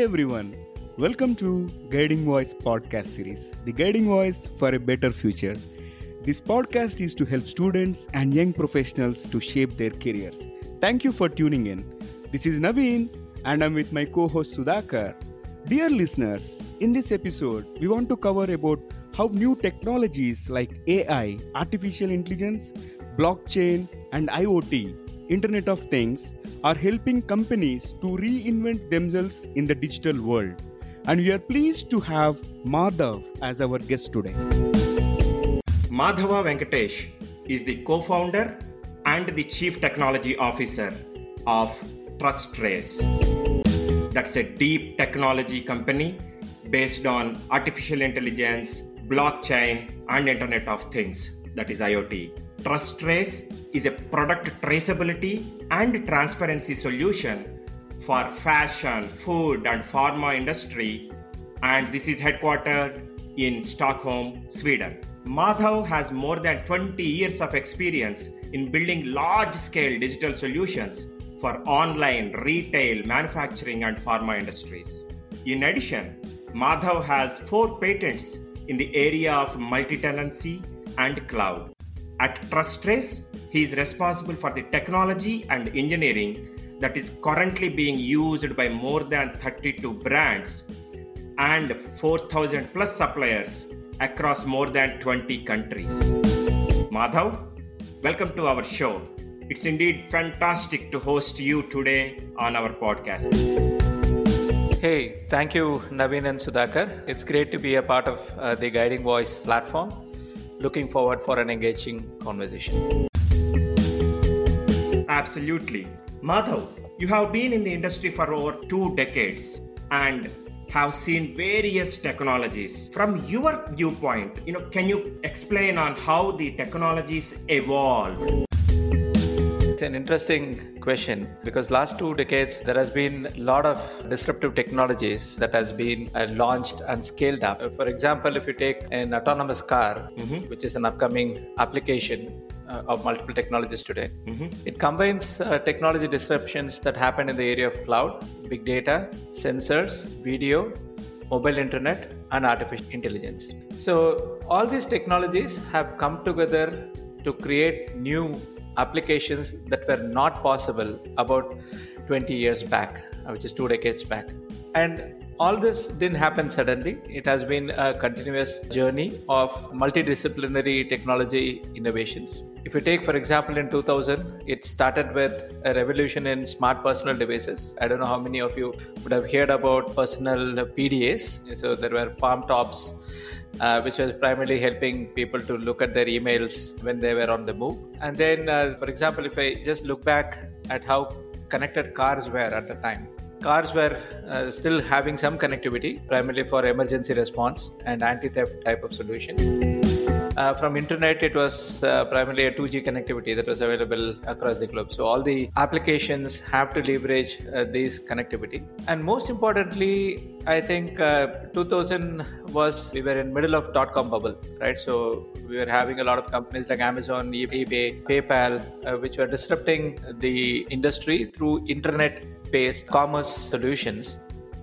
everyone. Welcome to Guiding Voice podcast series, the guiding voice for a better future. This podcast is to help students and young professionals to shape their careers. Thank you for tuning in. This is Naveen and I'm with my co-host Sudhakar. Dear listeners, in this episode, we want to cover about how new technologies like AI, artificial intelligence, blockchain, and IoT, Internet of Things, are helping companies to reinvent themselves in the digital world. And we are pleased to have Madhav as our guest today. Madhava Venkatesh is the co founder and the chief technology officer of TrusTrace. That's a deep technology company based on artificial intelligence, blockchain, and Internet of Things, that is IoT. TrusTrace is a product traceability and transparency solution for fashion, food, and pharma industry, and this is headquartered in Stockholm, Sweden. Madhav has more than 20 years of experience in building large scale digital solutions for online, retail, manufacturing, and pharma industries. In addition, Madhav has four patents in the area of multi tenancy and cloud. At TrusTrace, he is responsible for the technology and engineering that is currently being used by more than 32 brands and 4,000 plus suppliers across more than 20 countries. Madhav, welcome to our show. It's indeed fantastic to host you today on our podcast. Hey, thank you, Naveen and Sudhakar. It's great to be a part of uh, the Guiding Voice platform looking forward for an engaging conversation. Absolutely. Madhav, you have been in the industry for over two decades and have seen various technologies. From your viewpoint, you know, can you explain on how the technologies evolved? It's an interesting question because last two decades there has been a lot of disruptive technologies that has been uh, launched and scaled up. For example, if you take an autonomous car, mm-hmm. which is an upcoming application uh, of multiple technologies today, mm-hmm. it combines uh, technology disruptions that happen in the area of cloud, big data, sensors, video, mobile internet, and artificial intelligence. So all these technologies have come together to create new applications that were not possible about 20 years back, uh, which is two decades back. And all this didn't happen suddenly. It has been a continuous journey of multidisciplinary technology innovations. If you take, for example, in 2000, it started with a revolution in smart personal devices. I don't know how many of you would have heard about personal PDAs. So there were palm tops uh, which was primarily helping people to look at their emails when they were on the move. And then, uh, for example, if I just look back at how connected cars were at the time, cars were uh, still having some connectivity, primarily for emergency response and anti theft type of solution. Uh, from internet, it was uh, primarily a 2G connectivity that was available across the globe. So all the applications have to leverage uh, this connectivity. And most importantly, I think uh, 2000 was we were in middle of dot com bubble, right? So we were having a lot of companies like Amazon, eBay, PayPal, uh, which were disrupting the industry through internet-based commerce solutions.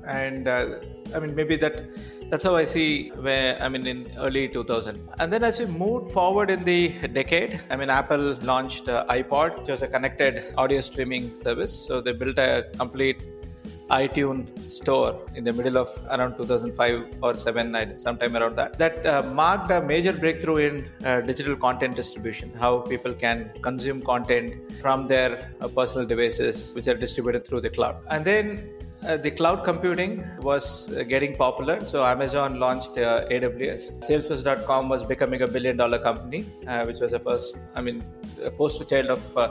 And uh, I mean, maybe that that's how I see where I mean in early 2000. And then as we moved forward in the decade, I mean Apple launched uh, iPod, which was a connected audio streaming service. So they built a complete iTunes store in the middle of around 2005 or 7, sometime around that. That uh, marked a major breakthrough in uh, digital content distribution, how people can consume content from their uh, personal devices, which are distributed through the cloud. And then uh, the cloud computing was uh, getting popular, so Amazon launched uh, AWS. Salesforce.com was becoming a billion dollar company, uh, which was the first, I mean, a poster child of uh,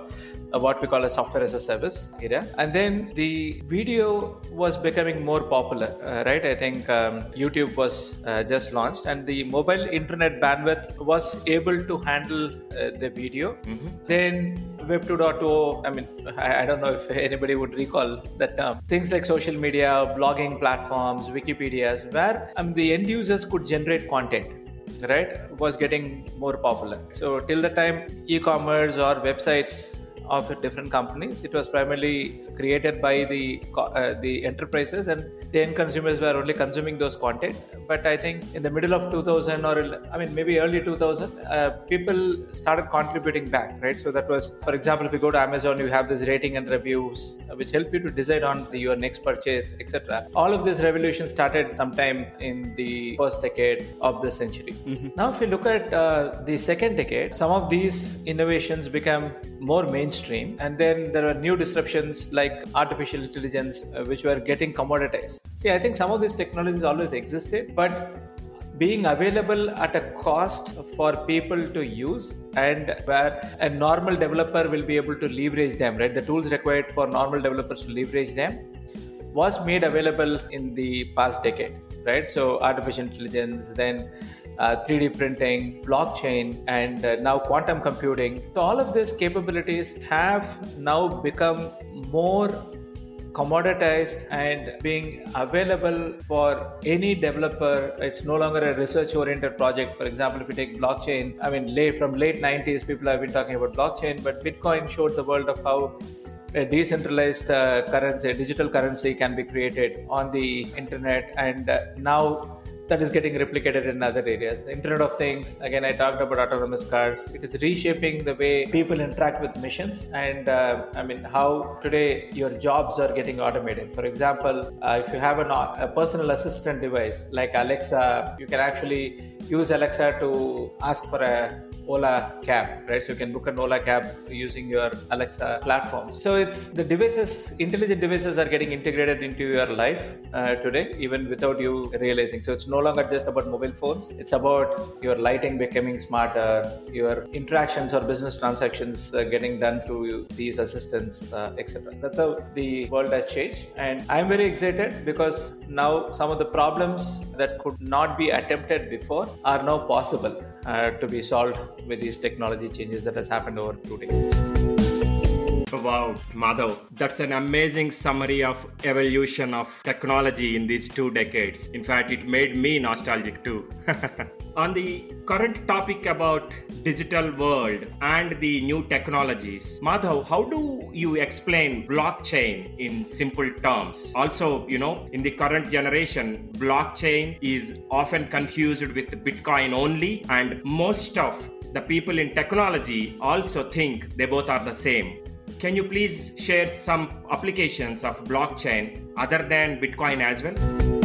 what we call a software as a service area. And then the video was becoming more popular, uh, right? I think um, YouTube was just launched, and the mobile internet bandwidth was able to handle the video. Mm-hmm. Then Web 2.0, I mean, I, I, don't know if anybody would recall that term. Things like social media, blogging platforms, Wikipedias, where um, the end users could generate content right? Was getting more popular. So till the time e-commerce or websites of different companies. It was primarily created by the uh, the enterprises, and the end consumers were only consuming those content. But I think in the middle of 2000 or I mean maybe early 2000, uh, people started contributing back, right? So that was, for example, if you go to Amazon, you have this rating and reviews uh, which help you to decide on the, your next purchase, etc. All of this revolution started sometime in the first decade of the century. Mm-hmm. Now, if you look at uh, the second decade, some of these innovations became more mainstream, and then there were new disruptions like artificial intelligence, uh, which were getting commoditized. See, I think some of these technologies always existed, but being available at a cost for people to use and where a normal developer will be able to leverage them right? The tools required for normal developers to leverage them was made available in the past decade right? So artificial intelligence then uh, 3D printing, blockchain, and uh, now quantum computing. So, all of these capabilities have now become more commoditized and being available for any developer. It's no longer a research oriented project. For example, if you take blockchain, I mean, late, from late 90s, people have been talking about blockchain, but Bitcoin showed the world of how a decentralized uh, currency, digital currency can be created on the internet. And uh, now that is getting replicated in other areas. Internet of Things, again, I talked about autonomous cars. It is reshaping the way people interact with missions and uh, I mean, how today your jobs are getting automated. For example, uh, if you have an, a personal assistant device like Alexa, you can actually use Alexa to ask for a Ola cab, right? So you can book an Ola cab using your Alexa platform. So it's the devices, intelligent devices are getting integrated into your life uh, today, even without you realizing. So it's no longer just about mobile phones. It's about your lighting becoming smarter, your interactions or business transactions uh, getting done through these assistants, uh, etc. That's how the world has changed, and I'm very excited because now some of the problems that could not be attempted before are now possible uh, to be solved with these technology changes that has happened over two decades. Wow, Madhav, that's an amazing summary of evolution of technology in these two decades. In fact, it made me nostalgic too. On the current topic about digital world and the new technologies, Madhav, how do you explain blockchain in simple terms? Also, you know, in the current generation, blockchain is often confused with Bitcoin only, and most of the people in technology also think they both are the same. Can you please share some applications of blockchain other than Bitcoin as well?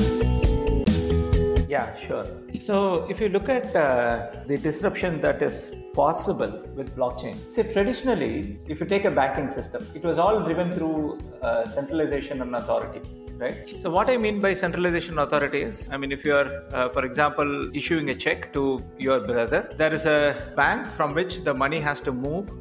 Yeah, sure. So, if you look at uh, the disruption that is possible with blockchain, say traditionally, if you take a banking system, it was all driven through uh, centralization and authority. Right? So, what I mean by centralization authority is, I mean, if you are, uh, for example, issuing a check to your brother, there is a bank from which the money has to move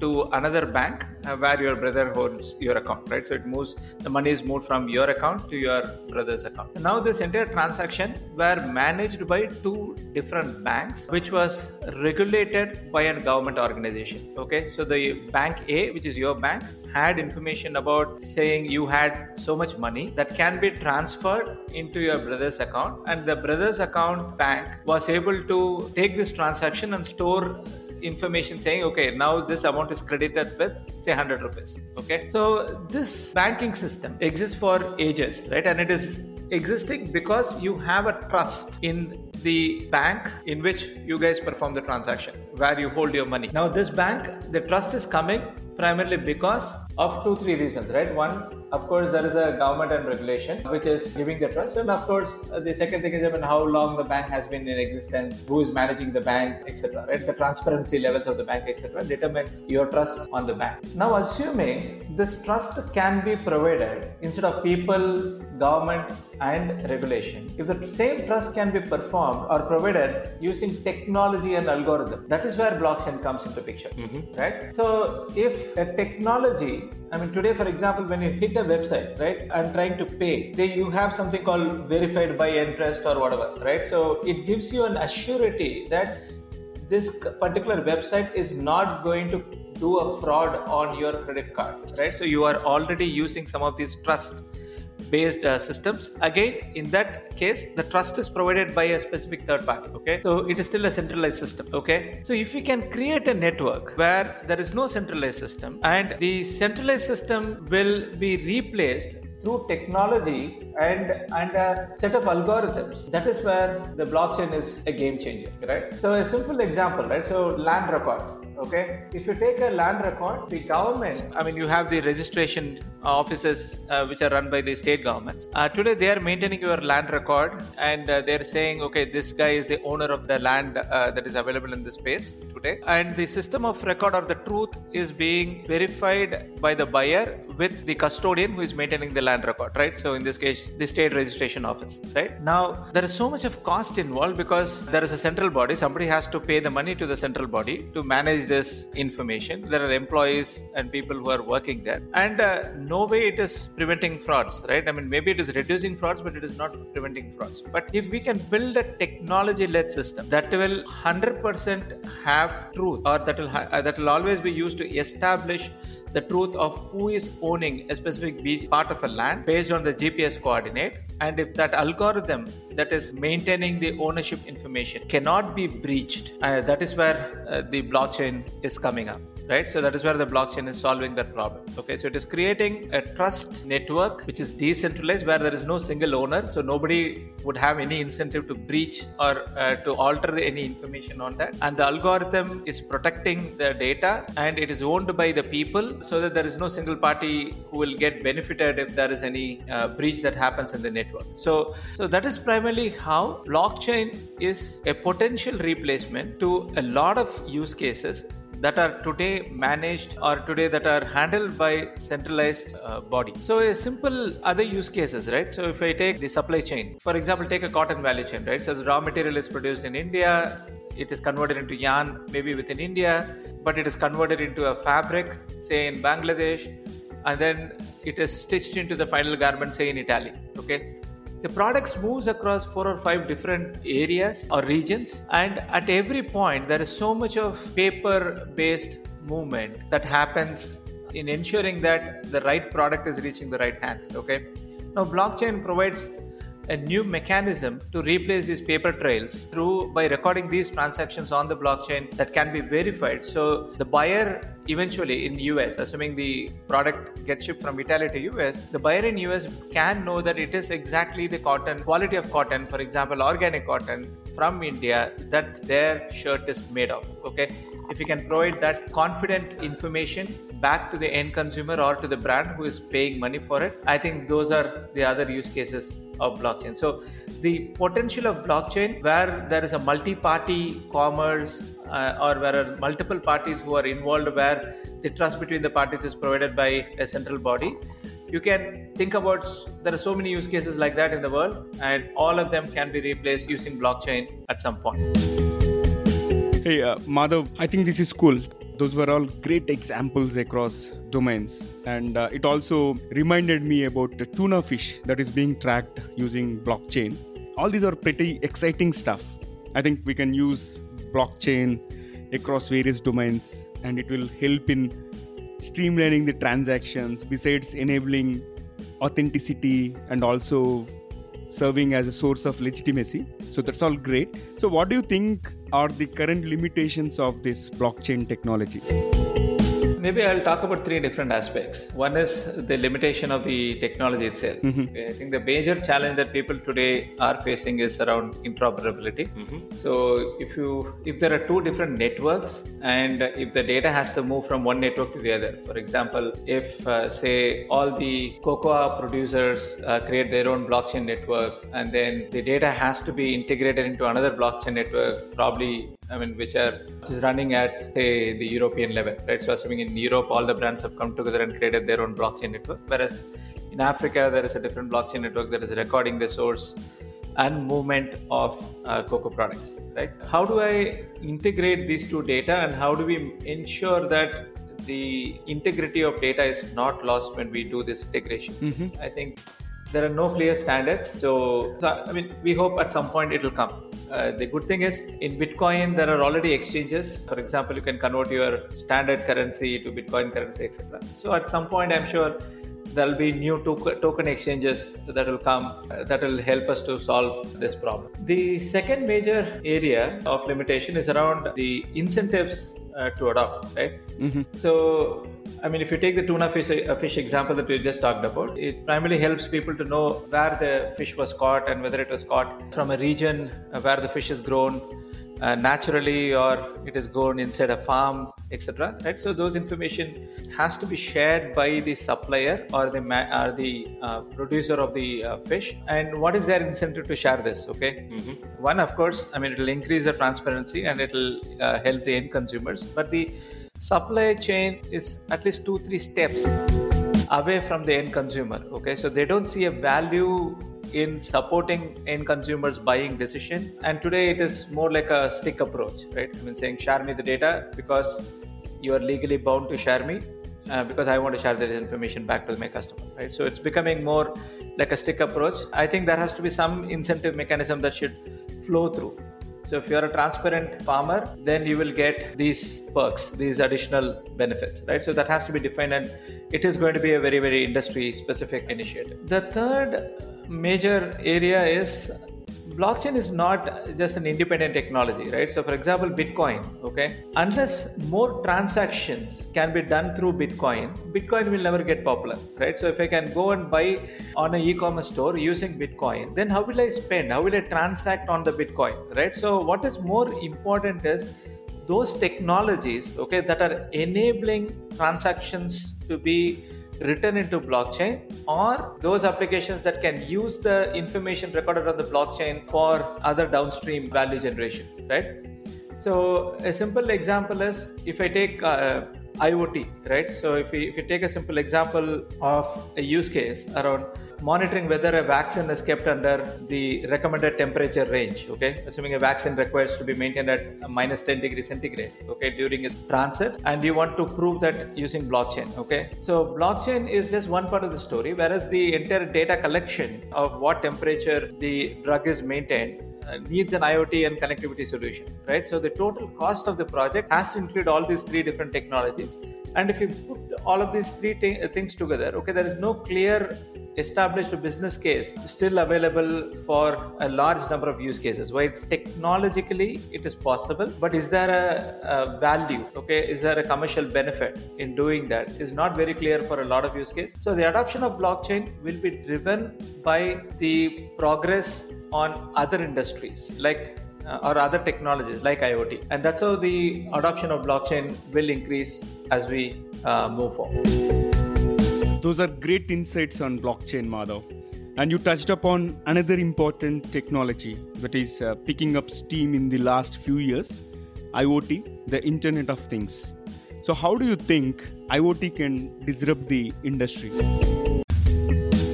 to another bank uh, where your brother holds your account, right? So it moves, the money is moved from your account to your brother's account. So now this entire transaction were managed by two different banks, which was regulated by a government organization. Okay, so the bank A, which is your bank, had information about saying you had so much money that can be transferred into your brother's account, and the brother's account bank was able to take this transaction and store information saying okay now this amount is credited with say 100 rupees okay? So this banking system exists for ages right? And it is existing because you have a trust in the bank in which you guys perform the transaction where you hold your money. Now this bank the trust is coming primarily because of two three reasons right one of course, there is a government and regulation which is giving the trust, and of course, the second thing is I mean, how long the bank has been in existence, who is managing the bank, etc. Right, the transparency levels of the bank, etc., determines your trust on the bank. Now, assuming this trust can be provided instead of people, government, and regulation, if the same trust can be performed or provided using technology and algorithm, that is where blockchain comes into picture, mm-hmm. right? So, if a technology, I mean, today, for example, when you hit a website, right, and trying to pay, then you have something called verified by interest or whatever, right? So it gives you an assurity that this particular website is not going to do a fraud on your credit card, right? So you are already using some of these trust based uh, systems. Again in that case the trust is provided by a specific third party okay? So it is still a centralized system okay? So if we can create a network where there is no centralized system and the centralized system will be replaced through technology and and a set of algorithms that is where the blockchain is a game changer right? So a simple example right? So land records okay? If you take a land record the government i mean you have the registration offices uh, which are run by the state governments. Uh, today they are maintaining your land record and uh, they're saying okay this guy is the owner of the land uh, that is available in this space today. And the system of record or the truth is being verified by the buyer with the custodian who is maintaining the land record right? So in this case the state registration office right? Now there is so much of cost involved because there is a central body. Somebody has to pay the money to the central body to manage this information. There are employees and people who are working there. And uh, no way it is preventing frauds right? I mean maybe it is reducing frauds but it is not preventing frauds. But if we can build a technology led system that will 100% have truth or that will ha- uh, that will always be used to establish the truth of who is owning a specific part of a land based on the GPS coordinate. And if that algorithm that is maintaining the ownership information cannot be breached, uh, that is where uh, the blockchain is coming up right? So that is where the blockchain is solving that problem okay? So it is creating a trust network which is decentralized where there is no single owner. So nobody would have any incentive to breach or uh, to alter any information on that. And the algorithm is protecting the data and it is owned by the people so that there is no single party who will get benefited if there is any uh, breach that happens in the network. So so that is primarily how blockchain is a potential replacement to a lot of use cases that are today managed or today that are handled by centralized uh, body. So a simple other use cases right? So if i take the supply chain for example take a cotton value chain right? So the raw material is produced in india it is converted into yarn maybe within india but it is converted into a fabric say in bangladesh and then it is stitched into the final garment say in italy okay the products moves across four or five different areas or regions and at every point there is so much of paper based movement that happens in ensuring that the right product is reaching the right hands okay? Now blockchain provides a new mechanism to replace these paper trails through by recording these transactions on the blockchain that can be verified. So the buyer eventually in the us assuming the product gets shipped from italy to us the buyer in us can know that it is exactly the cotton quality of cotton for example organic cotton from india that their shirt is made of okay? If you can provide that confident information back to the end consumer or to the brand who is paying money for it i think those are the other use cases of blockchain. So the potential of blockchain where there is a multi-party commerce uh, or where are multiple parties who are involved where the trust between the parties is provided by a central body you can think about there are so many use cases like that in the world and all of them can be replaced using blockchain at some point. Hey uh, madhav i think this is cool. Those were all great examples across domains. And uh, it also reminded me about the tuna fish that is being tracked using blockchain. All these are pretty exciting stuff. I think we can use blockchain across various domains and it will help in streamlining the transactions besides enabling authenticity and also serving as a source of legitimacy. So that's all great. So, what do you think are the current limitations of this blockchain technology? Maybe I'll talk about three different aspects. One is the limitation of the technology itself. Mm-hmm. I think the major challenge that people today are facing is around interoperability. Mm-hmm. So if you if there are two different networks and if the data has to move from one network to the other, for example, if uh, say all the cocoa producers uh, create their own blockchain network and then the data has to be integrated into another blockchain network, probably I mean, which are which is running at say the European level, right? So assuming in Europe all the brands have come together and created their own blockchain network, whereas in Africa there is a different blockchain network that is recording the source and movement of uh, cocoa products, right? How do I integrate these two data, and how do we ensure that the integrity of data is not lost when we do this integration? Mm-hmm. I think there are no clear standards. So, I mean, we hope at some point it will come. Uh, the good thing is in Bitcoin there are already exchanges. For example, you can convert your standard currency to Bitcoin currency, etc. So at some point, I'm sure there'll be new token exchanges that will come that will help us to solve this problem. The second major area of limitation is around the incentives uh, to adopt, right? Mm-hmm. So, I mean, if you take the tuna fish, uh, fish example that we just talked about, it primarily helps people to know where the fish was caught and whether it was caught from a region where the fish is grown uh, naturally or it is grown inside a farm etc right? So those information has to be shared by the supplier or the ma- or the uh, producer of the uh, fish. And what is their incentive to share this okay? Mm-hmm. one of course i mean it will increase the transparency and it will uh, help the end consumers. But the supply chain is at least two three steps away from the end consumer okay? So they don't see a value in supporting end consumers buying decision. And today it is more like a stick approach right? I mean saying share me the data because you are legally bound to share me uh, because i want to share this information back to my customer right? So it's becoming more like a stick approach. I think there has to be some incentive mechanism that should flow through. So if you're a transparent farmer, then you will get these perks, these additional benefits, right? So that has to be defined and it is going to be a very, very industry specific initiative. The third major area is blockchain is not just an independent technology right? So for example bitcoin okay? Unless more transactions can be done through bitcoin bitcoin will never get popular right? So if i can go and buy on an e-commerce store using bitcoin then how will i spend? How will i transact on the bitcoin right? So what is more important is those technologies okay that are enabling transactions to be written into blockchain or those applications that can use the information recorded on the blockchain for other downstream value generation right? So a simple example is if i take uh, iot right? So if we, if you take a simple example of a use case around monitoring whether a vaccine is kept under the recommended temperature range okay assuming a vaccine requires to be maintained at minus 10 degrees centigrade okay during its transit and you want to prove that using blockchain okay so blockchain is just one part of the story whereas the entire data collection of what temperature the drug is maintained uh, needs an IoT and connectivity solution, right? So the total cost of the project has to include all these three different technologies. And if you put all of these three t- things together, okay, there is no clear established a business case still available for a large number of use cases why technologically it is possible but is there a, a, value okay is there a commercial benefit in doing that is not very clear for a lot of use cases so the adoption of blockchain will be driven by the progress on other industries like uh, or other technologies like IoT. And that's how the adoption of blockchain will increase as we uh, move forward. Those are great insights on blockchain, Madhav. And you touched upon another important technology that is uh, picking up steam in the last few years IoT, the Internet of Things. So, how do you think IoT can disrupt the industry?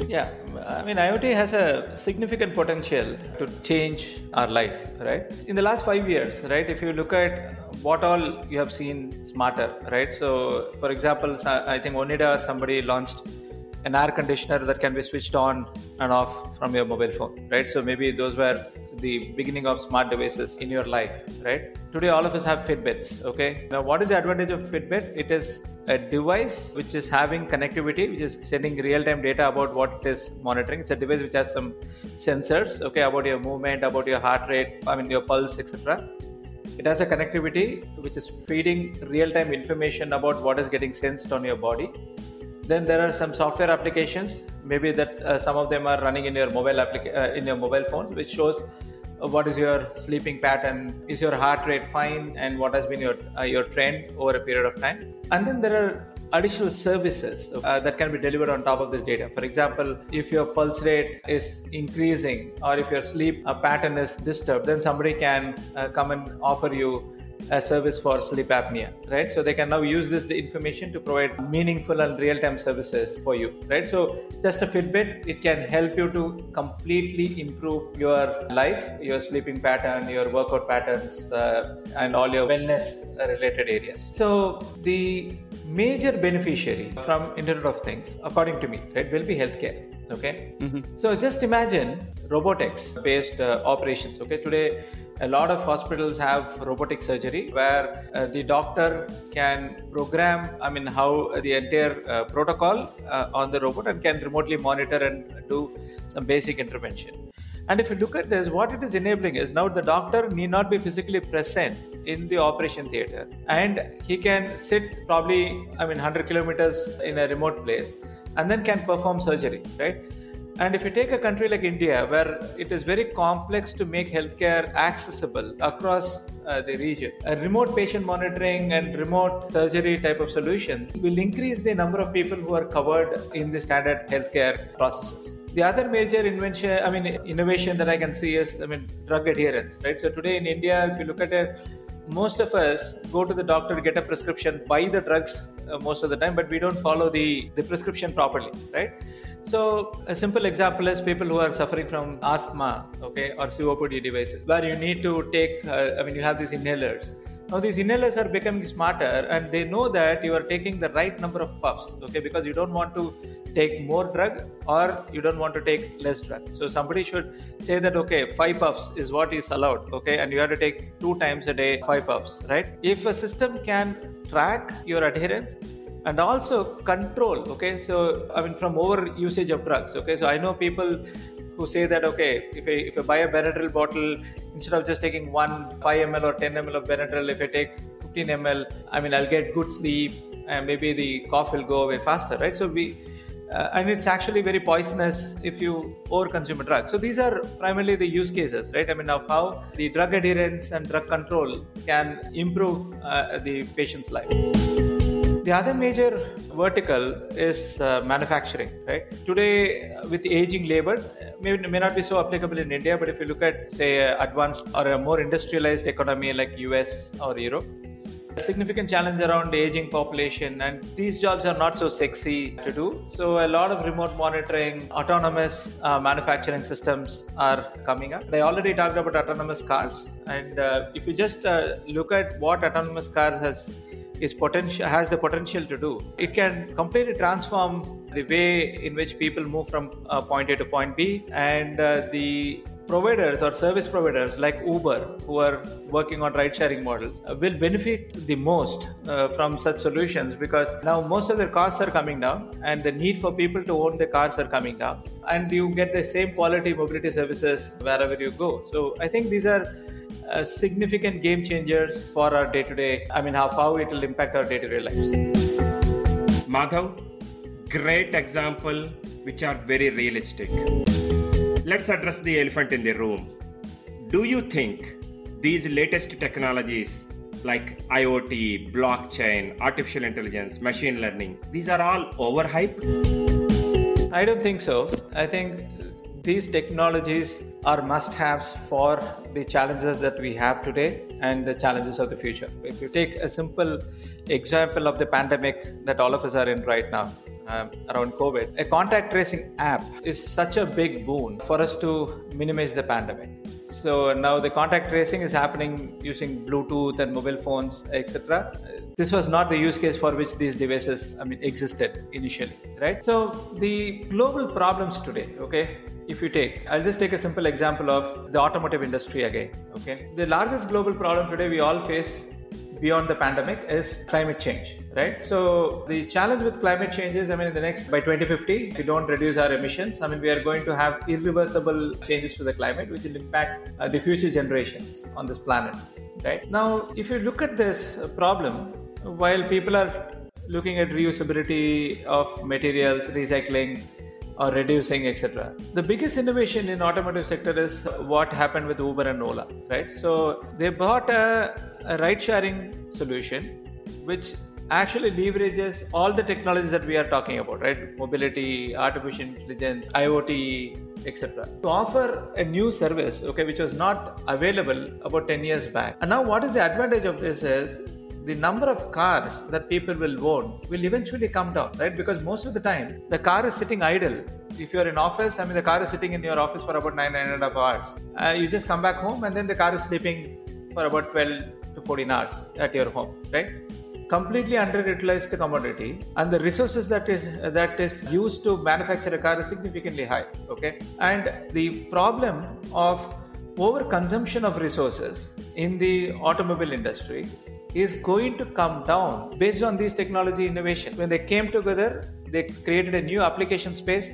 Yeah, I mean, IoT has a significant potential to change our life, right? In the last five years, right, if you look at what all you have seen smarter, right? So, for example, I think Onida somebody launched an air conditioner that can be switched on and off from your mobile phone, right? So maybe those were the beginning of smart devices in your life, right? Today, all of us have Fitbits, okay? Now, what is the advantage of Fitbit? It is a device which is having connectivity, which is sending real time data about what it is monitoring. It's a device which has some sensors, okay, about your movement, about your heart rate, I mean, your pulse, etc it has a connectivity which is feeding real-time information about what is getting sensed on your body. Then there are some software applications, maybe that uh, some of them are running in your mobile applica- uh, in your mobile phone, which shows uh, what is your sleeping pattern, is your heart rate fine, and what has been your uh, your trend over a period of time. And then there are additional services uh, that can be delivered on top of this data. For example, if your pulse rate is increasing or if your sleep uh, pattern is disturbed, then somebody can uh, come and offer you a service for sleep apnea, right? So they can now use this information to provide meaningful and real-time services for you, right? So just a Fitbit, it can help you to completely improve your life, your sleeping pattern, your workout patterns, uh, and all your wellness-related areas. So the major beneficiary from Internet of Things, according to me, right, will be healthcare okay mm-hmm. so just imagine robotics based uh, operations okay today a lot of hospitals have robotic surgery where uh, the doctor can program, I mean, how the entire uh, protocol uh, on the robot and can remotely monitor and do some basic intervention. And if you look at this, what it is enabling is now the doctor need not be physically present in the operation theater and he can sit probably, I mean, 100 kilometers in a remote place and then can perform surgery, right? And if you take a country like India, where it is very complex to make healthcare accessible across uh, the region, a remote patient monitoring and remote surgery type of solution will increase the number of people who are covered in the standard healthcare processes. The other major invention, I mean, innovation that I can see is, I mean, drug adherence, right? So today in India, if you look at it, most of us go to the doctor to get a prescription, buy the drugs uh, most of the time, but we don't follow the, the prescription properly, right? So a simple example is people who are suffering from asthma, okay, or COPD devices, where you need to take, uh, I mean, you have these inhalers. Now these inhalers are becoming smarter, and they know that you are taking the right number of puffs, okay, because you don't want to take more drug or you don't want to take less drug. So somebody should say that okay, five puffs is what is allowed, okay, and you have to take two times a day five puffs, right? If a system can track your adherence and also control okay so i mean from over usage of drugs okay so i know people who say that okay if I, if I buy a benadryl bottle instead of just taking one 5 ml or 10 ml of benadryl if i take 15 ml i mean i'll get good sleep and maybe the cough will go away faster right so we uh, and it's actually very poisonous if you overconsume a drug. So these are primarily the use cases, right? I mean, of how the drug adherence and drug control can improve uh, the patient's life. The other major vertical is uh, manufacturing, right? Today, uh, with aging labor, may, may not be so applicable in India, but if you look at, say, advanced or a more industrialized economy like US or Europe, a significant challenge around aging population and these jobs are not so sexy to do so a lot of remote monitoring autonomous uh, manufacturing systems are coming up i already talked about autonomous cars and uh, if you just uh, look at what autonomous cars has is potential has the potential to do. It can completely transform the way in which people move from uh, point A to point B, and uh, the providers or service providers like Uber, who are working on ride sharing models, uh, will benefit the most uh, from such solutions because now most of their costs are coming down and the need for people to own the cars are coming down, and you get the same quality mobility services wherever you go. So I think these are uh, significant game changers for our day to day. I mean, how, how it will impact our day to day lives. Madhav, great example, which are very realistic. Let's address the elephant in the room. Do you think these latest technologies like IoT, blockchain, artificial intelligence, machine learning, these are all overhyped? I don't think so. I think these technologies are must haves for the challenges that we have today and the challenges of the future. If you take a simple example of the pandemic that all of us are in right now, um, around COVID, a contact tracing app is such a big boon for us to minimize the pandemic. So now the contact tracing is happening using Bluetooth and mobile phones, etc. This was not the use case for which these devices, I mean, existed initially, right? So the global problems today, okay, if you take i'll just take a simple example of the automotive industry again okay? The largest global problem today we all face beyond the pandemic is climate change right? So the challenge with climate change is i mean in the next by 2050 if we don't reduce our emissions. I mean we are going to have irreversible changes to the climate which will impact uh, the future generations on this planet right? Now if you look at this problem while people are looking at reusability of materials recycling or reducing etc the biggest innovation in automotive sector is what happened with uber and ola right? So they brought a, a ride sharing solution which actually leverages all the technologies that we are talking about right? Mobility artificial intelligence iot etc to offer a new service okay which was not available about 10 years back. And now what is the advantage of this is the number of cars that people will own will eventually come down, right? Because most of the time, the car is sitting idle. If you're in office, I mean, the car is sitting in your office for about nine, nine and a half hours. Uh, you just come back home and then the car is sleeping for about 12 to 14 hours at your home, right? Completely underutilized commodity, and the resources that is that is used to manufacture a car is significantly high. Okay, and the problem of overconsumption of resources in the automobile industry is going to come down based on these technology innovation. When they came together, they created a new application space,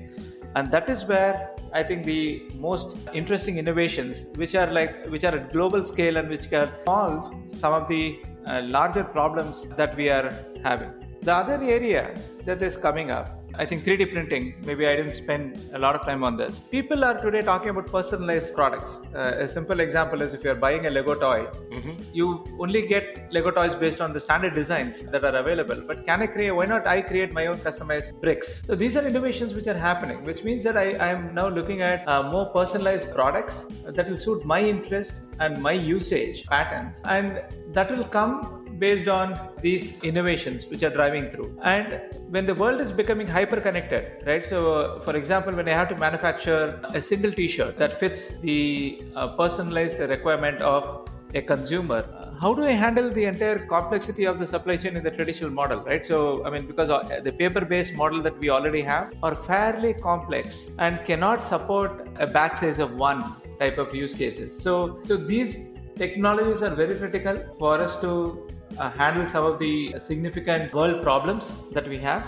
and that is where I think the most interesting innovations, which are like which are at global scale and which can solve some of the uh, larger problems that we are having. The other area that is coming up I think 3D printing, maybe I didn't spend a lot of time on this. People are today talking about personalized products. Uh, a simple example is if you're buying a Lego toy, mm-hmm. you only get Lego toys based on the standard designs that are available. But can I create, why not I create my own customized bricks? So these are innovations which are happening, which means that I, am now looking at uh, more personalized products that will suit my interest and my usage patterns. And that will come based on these innovations which are driving through. And when the world is becoming hyper connected, right? So, uh, for example, when I have to manufacture a single t shirt that fits the uh, personalized requirement of a consumer, how do I handle the entire complexity of the supply chain in the traditional model, right? So, I mean, because uh, the paper based model that we already have are fairly complex and cannot support a batch size of one type of use cases. So, so these technologies are very critical for us to uh, handle some of the significant world problems that we have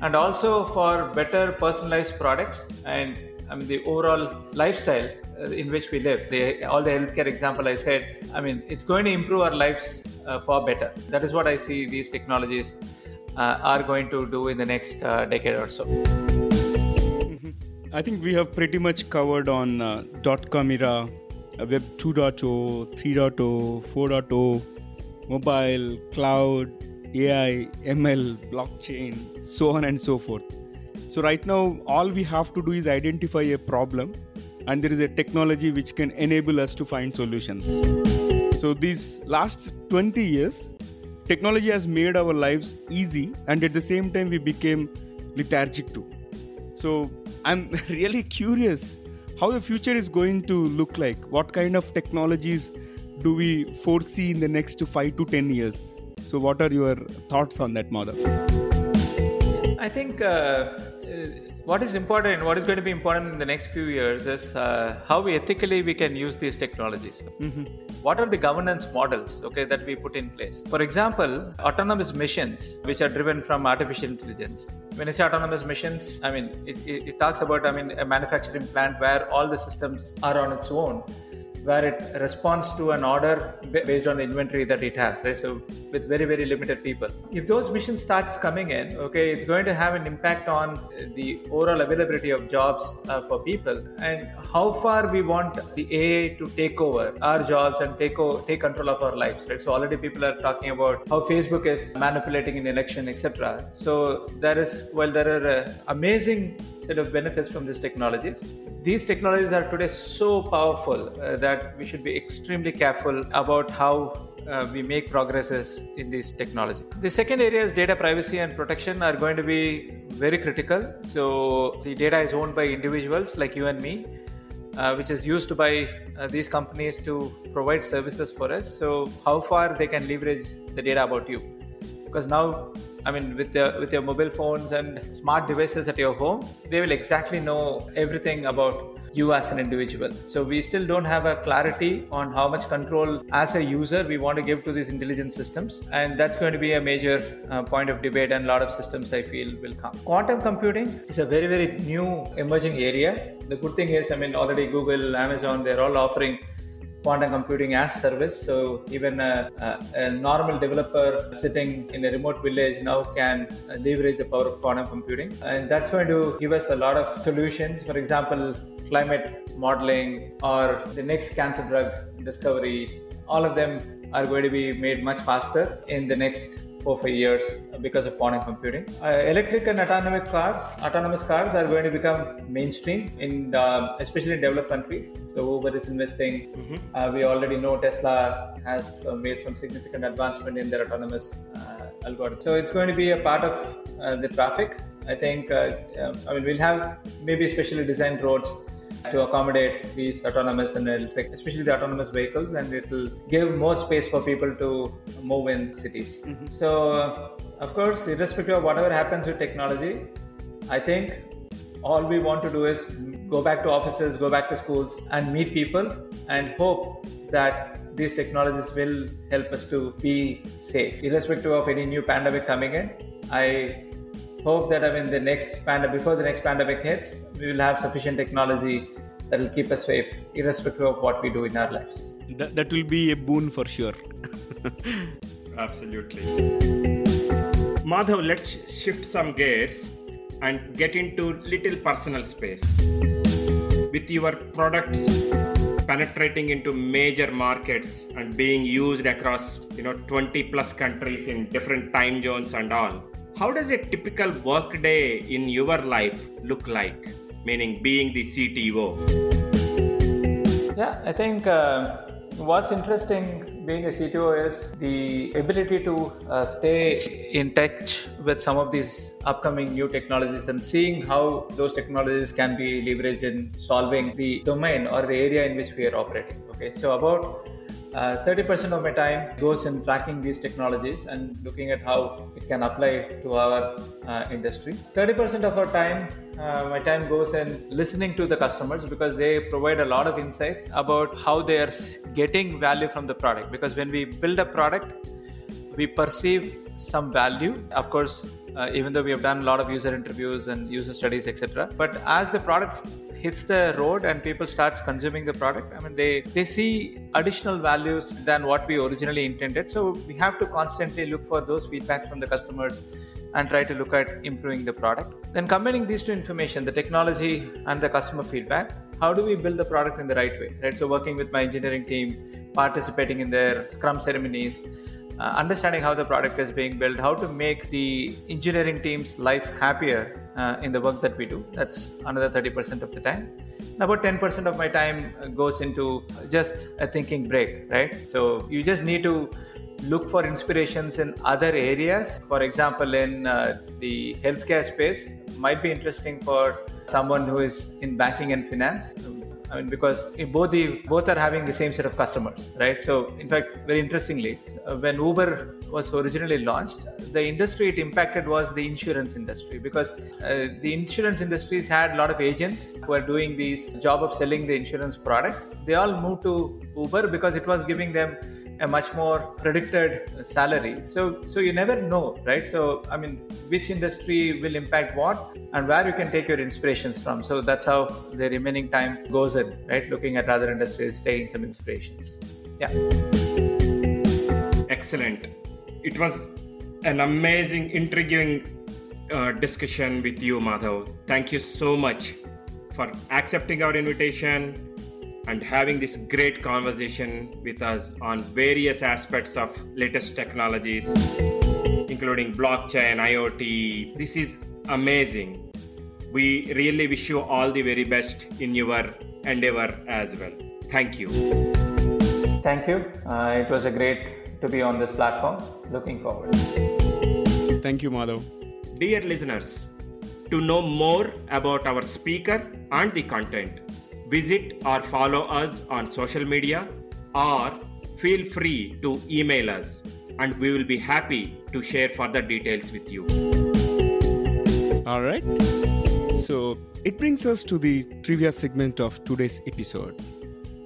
and also for better personalized products and I mean the overall lifestyle uh, in which we live. The, all the healthcare example I said, I mean it's going to improve our lives uh, for better. That is what I see these technologies uh, are going to do in the next uh, decade or so. Mm-hmm. I think we have pretty much covered on uh, dot com era, Web 2.0, 3.0, 4.0 mobile, cloud, AI, ML, blockchain, so on and so forth. So, right now, all we have to do is identify a problem, and there is a technology which can enable us to find solutions. So, these last 20 years, technology has made our lives easy, and at the same time, we became lethargic too. So, I'm really curious how the future is going to look like, what kind of technologies do we foresee in the next five to ten years? So, what are your thoughts on that, Madhav? I think uh, what is important, what is going to be important in the next few years is uh, how we ethically we can use these technologies. Mm-hmm. What are the governance models, okay, that we put in place? For example, autonomous missions which are driven from artificial intelligence. When I say autonomous missions, I mean it, it, it talks about I mean a manufacturing plant where all the systems are on its own where it responds to an order based on the inventory that it has, right? So with very, very limited people. If those missions starts coming in, okay, it's going to have an impact on the overall availability of jobs uh, for people and how far we want the AI to take over our jobs and take over, take control of our lives, right? So already people are talking about how Facebook is manipulating in election, etc. So there is, well, there are uh, amazing set of benefits from these technologies. These technologies are today so powerful uh, that we should be extremely careful about how uh, we make progresses in this technology. The second area is data privacy and protection are going to be very critical. So the data is owned by individuals like you and me, uh, which is used by uh, these companies to provide services for us. So how far they can leverage the data about you? Because now I mean, with your with your mobile phones and smart devices at your home, they will exactly know everything about you as an individual. So we still don't have a clarity on how much control as a user we want to give to these intelligent systems, and that's going to be a major uh, point of debate. And a lot of systems I feel will come. Quantum computing is a very very new emerging area. The good thing is, I mean, already Google, Amazon, they're all offering quantum computing as service. So even a, a, a, normal developer sitting in a remote village now can uh, leverage the power of quantum computing, and that's going to give us a lot of solutions. For example, climate modeling or the next cancer drug discovery. All of them are going to be made much faster in the next four five years because of quantum computing. Uh, electric and autonomous cars, autonomous cars are going to become mainstream in uh, especially in developed countries. So Uber is investing. Mm-hmm. Uh, we already know Tesla has uh, made some significant advancement in their autonomous uh, algorithm. So it's going to be a part of uh, the traffic. I think. Um, I mean, we'll have maybe specially designed roads to accommodate these autonomous and electric, especially the autonomous vehicles, and it will give more space for people to move in cities. Mm-hmm. So, uh, of course, irrespective of whatever happens with technology, I think all we want to do is go back to offices, go back to schools, and meet people, and hope that these technologies will help us to be safe, irrespective of any new pandemic coming in. I hope that I mean the next pandemic, before the next pandemic hits, we will have sufficient technology that will keep us safe, irrespective of what we do in our lives. That, that will be a boon for sure. Absolutely. Madhav, let's shift some gears and get into little personal space. With your products penetrating into major markets and being used across you know 20 plus countries in different time zones and all how does a typical workday in your life look like meaning being the cto yeah i think uh, what's interesting being a CTO is the ability to uh, stay in touch with some of these upcoming new technologies and seeing how those technologies can be leveraged in solving the domain or the area in which we are operating. Okay, so about uh, 30% of my time goes in tracking these technologies and looking at how it can apply to our uh, industry. 30% of our time, uh, my time goes in listening to the customers because they provide a lot of insights about how they are getting value from the product. Because when we build a product, we perceive some value. Of course, uh, even though we have done a lot of user interviews and user studies, etc. But as the product hits the road and people starts consuming the product. I mean they they see additional values than what we originally intended. So we have to constantly look for those feedback from the customers and try to look at improving the product. Then combining these two information the technology and the customer feedback how do we build the product in the right way right? So working with my engineering team participating in their scrum ceremonies uh, understanding how the product is being built, how to make the engineering team's life happier uh, in the work that we do. That's another 30% of the time. About 10% of my time goes into just a thinking break, right? So you just need to look for inspirations in other areas. For example, in uh, the healthcare space, might be interesting for someone who is in banking and finance I mean, because both the both are having the same set of customers, right? So, in fact, very interestingly, uh, when Uber was originally launched, the industry it impacted was the insurance industry because uh, the insurance industries had a lot of agents who are doing this job of selling the insurance products. They all moved to Uber because it was giving them a much more predicted salary. So so you never know right? So i mean which industry will impact what and where you can take your inspirations from. So that's how the remaining time goes in right? Looking at other industries taking some inspirations. Yeah. Excellent. It was an amazing intriguing uh, discussion with you madhav. Thank you so much for accepting our invitation and having this great conversation with us on various aspects of latest technologies, including blockchain, IoT. This is amazing. We really wish you all the very best in your endeavor as well. Thank you. Thank you. Uh, it was a great to be on this platform. Looking forward. Thank you, Madhav. Dear listeners, to know more about our speaker and the content, visit or follow us on social media or feel free to email us and we will be happy to share further details with you. All right. So it brings us to the trivia segment of today's episode.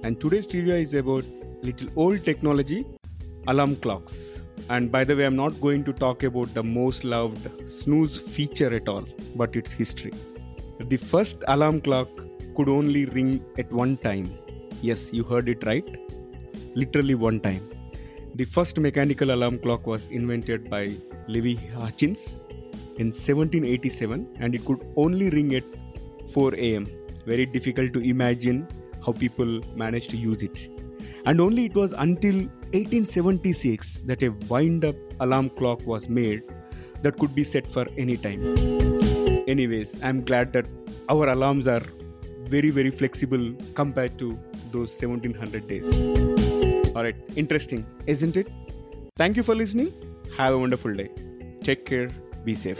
And today's trivia is about little old technology, alarm clocks. And by the way, I'm not going to talk about the most loved snooze feature at all, but its history. The first alarm clock could only ring at one time. Yes, you heard it right. Literally one time. The first mechanical alarm clock was invented by Levi Hutchins in 1787 and it could only ring at 4 am. Very difficult to imagine how people managed to use it. And only it was until 1876 that a wind up alarm clock was made that could be set for any time. Anyways, I'm glad that our alarms are very very flexible compared to those 1700 days. All right interesting isn't it? Thank you for listening. Have a wonderful day. Take care. Be safe